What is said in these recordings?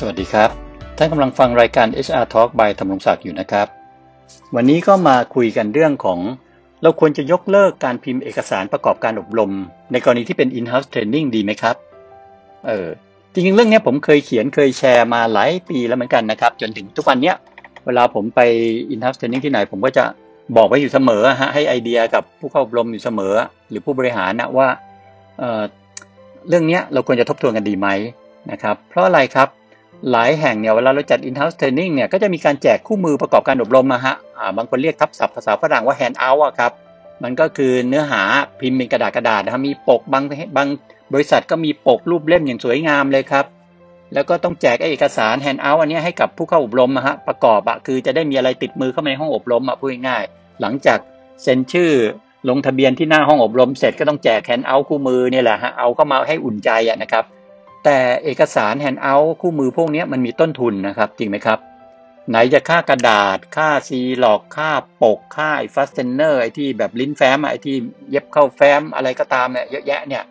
สวัสดีครับ ท่านกำลังฟังรายการ HR Talk by ธรรมรงศักดิ์อยู่นะครับ วันนี้ก็มาคุยกันเรื่องของ เราควรจะยกเลิกการพิมพ์เอกสารประกอบการอบรม ในกรณีที่เป็น in-house training ดีไหมครับ เออจริงๆ เรื่องนี้ผมเคยเขียนเคยแชร์มาหลายปีแล้วเหมือนกันนะครับ จนถึงทุกวันเนี้ยเวลาผมไป in-house training ที่ไหน ผมก็จะบอกไว้อยู่เสมอฮะให้ไอเดียกับผู้เข้าอบรมอยู่เสมอ หรือผู้บริหารนะว่าเออเรื่องนี้เราควรจะทบทวนกันดีไหมนะครับ เพราะอะไรครับ หลายแห่งเนี่ยเวลาเราจัด in-house training เนี่ยก็จะมีการแจกคู่มือประกอบการอบรมมาฮะบางคนเรียกทับศัพท์ภาษาฝรั่งว่า hand out อะครับ มันก็คือเนื้อหาพิมพ์เป็นกระดาษกระดาษนะครับมีปกบางบางบริษัทก็มีปกรูปเล่มอย่างสวยงามเลยครับ แล้วก็ต้องแจกเอกสาร hand out อันนี้ให้กับผู้เข้าอบรมนะฮะประกอบอะคือจะได้มีอะไรติดมือเข้ามาในห้องอบรมอะพูดง่ายๆหลังจากเซ็นชื่อลงทะเบียนที่หน้าห้องอบรมเสร็จก็ต้องแจก handout คู่มือเนี่ยแหละฮะเอาเข้ามาให้อุ่นใจอะนะครับ แต่เอกสาร handout คู่มือพวกนี้มันมีต้นทุนนะครับ จริงไหมครับ ไหนจะค่ากระดาษ ค่าซีร็อกซ์ ค่าปก ค่าไอ้ fastener ไอ้ที่แบบลิ้นแฟ้มไอ้ที่เย็บเข้าแฟ้มอะไรก็ตามเนี่ยเยอะแยะเนี่ย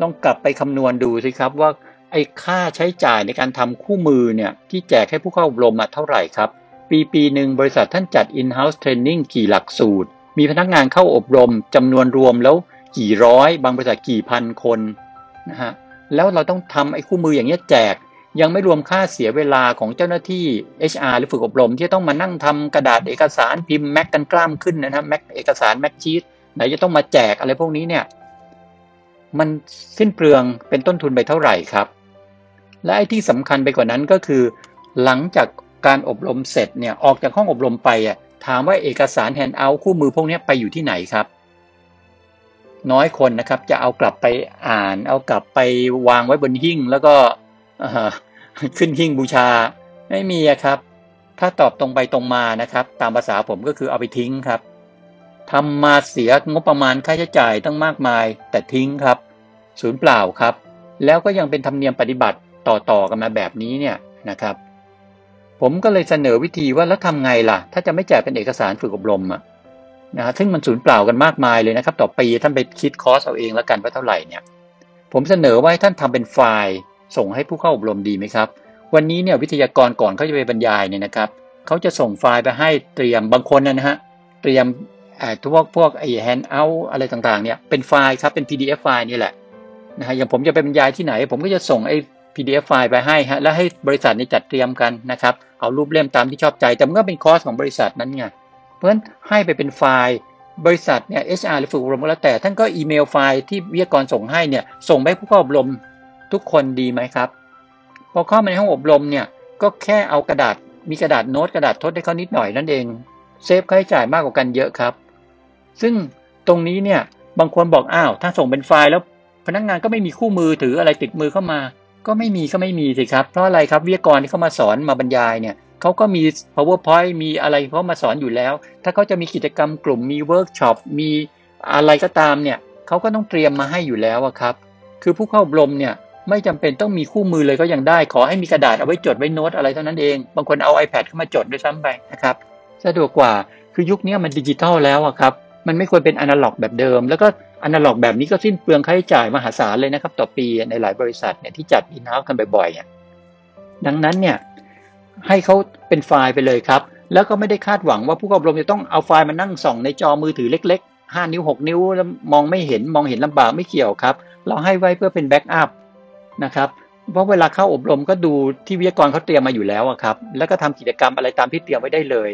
ลองกลับไปคำนวณดูสิครับว่าไอ้ค่าใช้จ่ายในการทำคู่มือเนี่ยที่แจกให้ผู้เข้าอบรมเท่าไหร่ครับ ปีปีหนึ่งบริษัทท่านจัด in-house training กี่หลักสูตร มีพนักงานเข้าอบรมจำนวนรวมแล้วกี่ร้อย บางบริษัทกี่พันคนนะฮะ แล้วเราต้องทำไอ้คู่มืออย่างนี้แจก ยังไม่รวมค่าเสียเวลาของเจ้าหน้าที่ HR หรือฝึกอบรม ที่ต้องมานั่งทำกระดาษเอกสารพิมพ์แม็กกันกล้ามขึ้นนะครับแม็กเอกสารแม็กชีตไหนจะต้องมาแจกอะไรพวกนี้เนี่ยมันสิ้นเปลืองเป็นต้นทุนไปเท่าไหร่ครับ และไอ้ที่สำคัญไปกว่านั้นก็คือ หลังจากการอบรมเสร็จเนี่ยออกจากห้องอบรมไปอะถามว่าเอกสาร handout คู่มือพวกนี้ไปอยู่ที่ไหนครับ น้อยคนนะครับ จะเอากลับไปอ่าน เอากลับไปวางไว้บนหิ้งแล้วก็ขึ้นหิ้งบูชา ไม่มีครับ ถ้าตอบตรงไปตรงมานะครับ ตามภาษาผมก็คือเอาไปทิ้งครับทำมาเสียงบประมาณค่าใช้จ่ายตั้งมากมาย แต่ทิ้งครับศูนย์เปล่าครับ แล้วก็ยังเป็นธรรมเนียมปฏิบัติต่อๆกันมาแบบนี้เนี่ยนะครับ ผมก็เลยเสนอวิธีว่าแล้วทำไงล่ะ ถ้าจะไม่แจกเป็นเอกสารฝึกอบรมอะ นะซึ่งมันสูญเปล่ากันมากมายเลยนะครับ ต่อปีท่านไปคิดคอสเอาเองแล้วกันว่าเท่าไหร่เนี่ย ผมเสนอว่าให้ท่านทำเป็นไฟล์ส่งให้ผู้เข้าอบรมดีไหมครับ วันนี้เนี่ยวิทยากรก่อนเขาจะไปบรรยายเนี่ยนะครับเขาจะส่งไฟล์ไปให้เตรียมบางคนนะฮะเตรียมไอ้พวกพวกไอ้ handout อะไรต่างๆเนี่ยเป็นไฟล์ครับเป็น PDF ไฟล์นี่แหละนะฮะอย่างผมจะไปบรรยายที่ไหน ผมก็จะส่งไอ้ PDF ไฟล์ไปให้ฮะแล้วให้บริษัทนี้จัดเตรียมกันนะครับเอารูปเล่มตามที่ชอบใจแต่มันก็เป็น cost ของบริษัทนั้นไง เพราะฉะนั้นให้ไปเป็นไฟล์บริษัทเนี่ย HR หรือฝึกอบรมก็แล้วแต่ ท่านก็อีเมลไฟล์ที่วิทยากรส่งให้เนี่ยส่งไปผู้เข้าอบรมทุกคนดีไหมครับ พอเข้ามาในห้องอบรมเนี่ยก็แค่เอากระดาษมีกระดาษโน้ตกระดาษทดให้เขานิดหน่อยนั่นเอง save ค่าใช้จ่ายมากกว่ากันเยอะครับ ซึ่งตรงนี้เนี่ยบางคนบอกอ้าวถ้าส่งเป็นไฟล์แล้วพนักงานก็ไม่มีคู่มือถืออะไรติดมือเข้ามา ก็ไม่มีก็ไม่มีสิครับ เพราะอะไรครับวิทยากรที่เข้ามาสอนมาบรรยายเนี่ย เขาก็มี PowerPoint มีอะไรเขามาสอนอยู่แล้ว ถ้าเขาจะมีกิจกรรมกลุ่มมีเวิร์กช็อปมีอะไรก็ตามเนี่ยเขาก็ต้องเตรียมมาให้อยู่แล้วครับ คือผู้เข้าอบรมเนี่ยไม่จำเป็นต้องมีคู่มือเลยก็ยังได้ ขอให้มีกระดาษเอาไว้จดไว้โน้ตอะไรเท่านั้นเอง บางคนเอา iPad เข้ามาจดด้วยซ้ำไปนะครับสะดวกกว่าคือยุคนี้มันดิจิทัลแล้วครับมันไม่ควรเป็นอนาล็อกแบบเดิม แล้วก็อนาล็อกแบบนี้ก็สิ้นเปลืองค่าใช้จ่ายมหาศาลเลยนะครับ ต่อปีในหลายบริษัทเนี่ยที่จัดอินเฮ้าส์กันบ่อยๆดังนั้นเนี่ย ให้เขาเป็นไฟล์ไปเลยครับ แล้วก็ไม่ได้คาดหวังว่าผู้อบรมจะต้องเอาไฟล์มานั่งส่องในจอมือถือเล็กๆ 5 นิ้ว 6 นิ้วแล้วมองไม่เห็นมองเห็นลำบากไม่เกี่ยวครับ เราให้ไว้เพื่อเป็น backup นะครับเพราะเวลาเข้าอบรมก็ดูที่วิทยากรเขาเตรียมมาอยู่แล้วครับ แล้วก็ทำกิจกรรมอะไรตามที่เตรียมไว้ได้เลย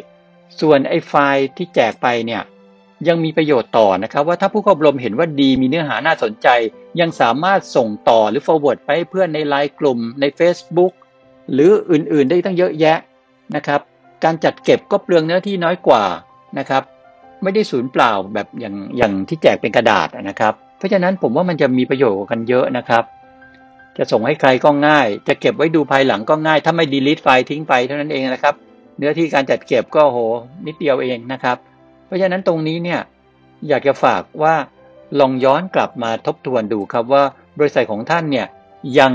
ส่วนไอ้ไฟล์ที่แจกไปเนี่ยยังมีประโยชน์ต่อนะครับ ว่าถ้าผู้อบรมเห็นว่าดีมีเนื้อหาน่าสนใจ ยังสามารถส่งต่อหรือ forward ไปให้เพื่อนในไลน์กลุ่มใน Facebook หรืออื่นๆได้ตั้งเยอะแยะนะครับ การจัดเก็บก็เปลืองเนื้อที่น้อยกว่านะครับ ไม่ได้สูญเปล่าแบบอย่างอย่างที่แจกเป็นกระดาษนะครับ เพราะฉะนั้นผมว่ามันจะมีประโยชน์กันเยอะนะครับ จะส่งให้ใครก็ง่าย จะเก็บไว้ดูภายหลังก็ง่าย ถ้าไม่ดี delete ไฟล์ทิ้งไปเท่านั้นเองนะครับ เนื้อที่การจัดเก็บก็โหนิดเดียวเองนะครับ เพราะฉะนั้นตรงนี้เนี่ยอยากจะฝากว่าลองย้อนกลับมาทบทวนดูครับว่าบริษัทของท่านเนี่ยยัง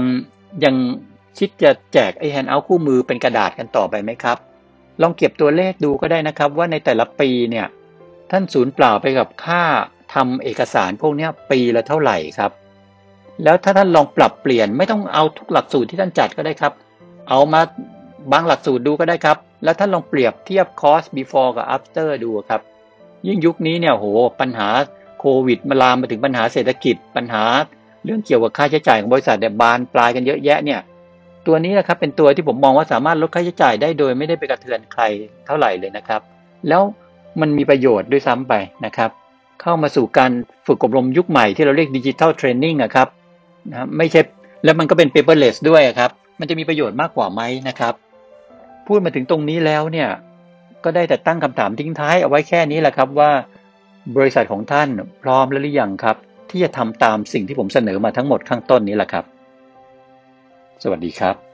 ยัง คิดจะแจกไอ้ handout คู่มือเป็นกระดาษกันต่อไปไหมครับ ลองเก็บตัวเลขดูก็ได้นะครับ ว่าในแต่ละปีเนี่ยท่านสูญเปล่าไปกับค่าทำเอกสารพวกนี้ปีละเท่าไหร่ครับ แล้วถ้าท่านลองปรับเปลี่ยนไม่ต้องเอาทุกหลักสูตรที่ท่านจัดก็ได้ครับ เอามาบางหลักสูตรดูก็ได้ครับ แล้วท่านลองเปรียบเทียบคอส before กับ after ดูครับ ยิ่งยุคนี้เนี่ยโหปัญหาโควิดมาลามมาถึงปัญหาเศรษฐกิจ ปัญหาเรื่องเกี่ยวกับค่าใช้จ่ายของบริษัทเนี่ยบานปลายกันเยอะแยะเนี่ย ตัวนี้นะครับเป็นตัวที่ผมมองว่าสามารถลดค่าใช้จ่ายได้โดยไม่ได้ไปกระเทือนใครเท่าไหร่เลยนะครับ แล้วมันมีประโยชน์ด้วยซ้ำไปนะครับ เข้ามาสู่การฝึกอบรมยุคใหม่ที่เราเรียกดิจิทัลเทรนนิ่งนะครับนะไม่ใช่แล้วมันก็เป็น paperless ด้วยครับ มันจะมีประโยชน์มากกว่าไหมนะครับ พูดมาถึงตรงนี้แล้วเนี่ยก็ได้แต่ตั้งคำถามทิ้งท้ายเอาไว้แค่นี้แหละครับว่า บริษัทของท่านพร้อมแล้วหรือยังครับ ที่จะทำตามสิ่งที่ผมเสนอมาทั้งหมดข้างต้นนี้แหละครับ สวัสดีครับ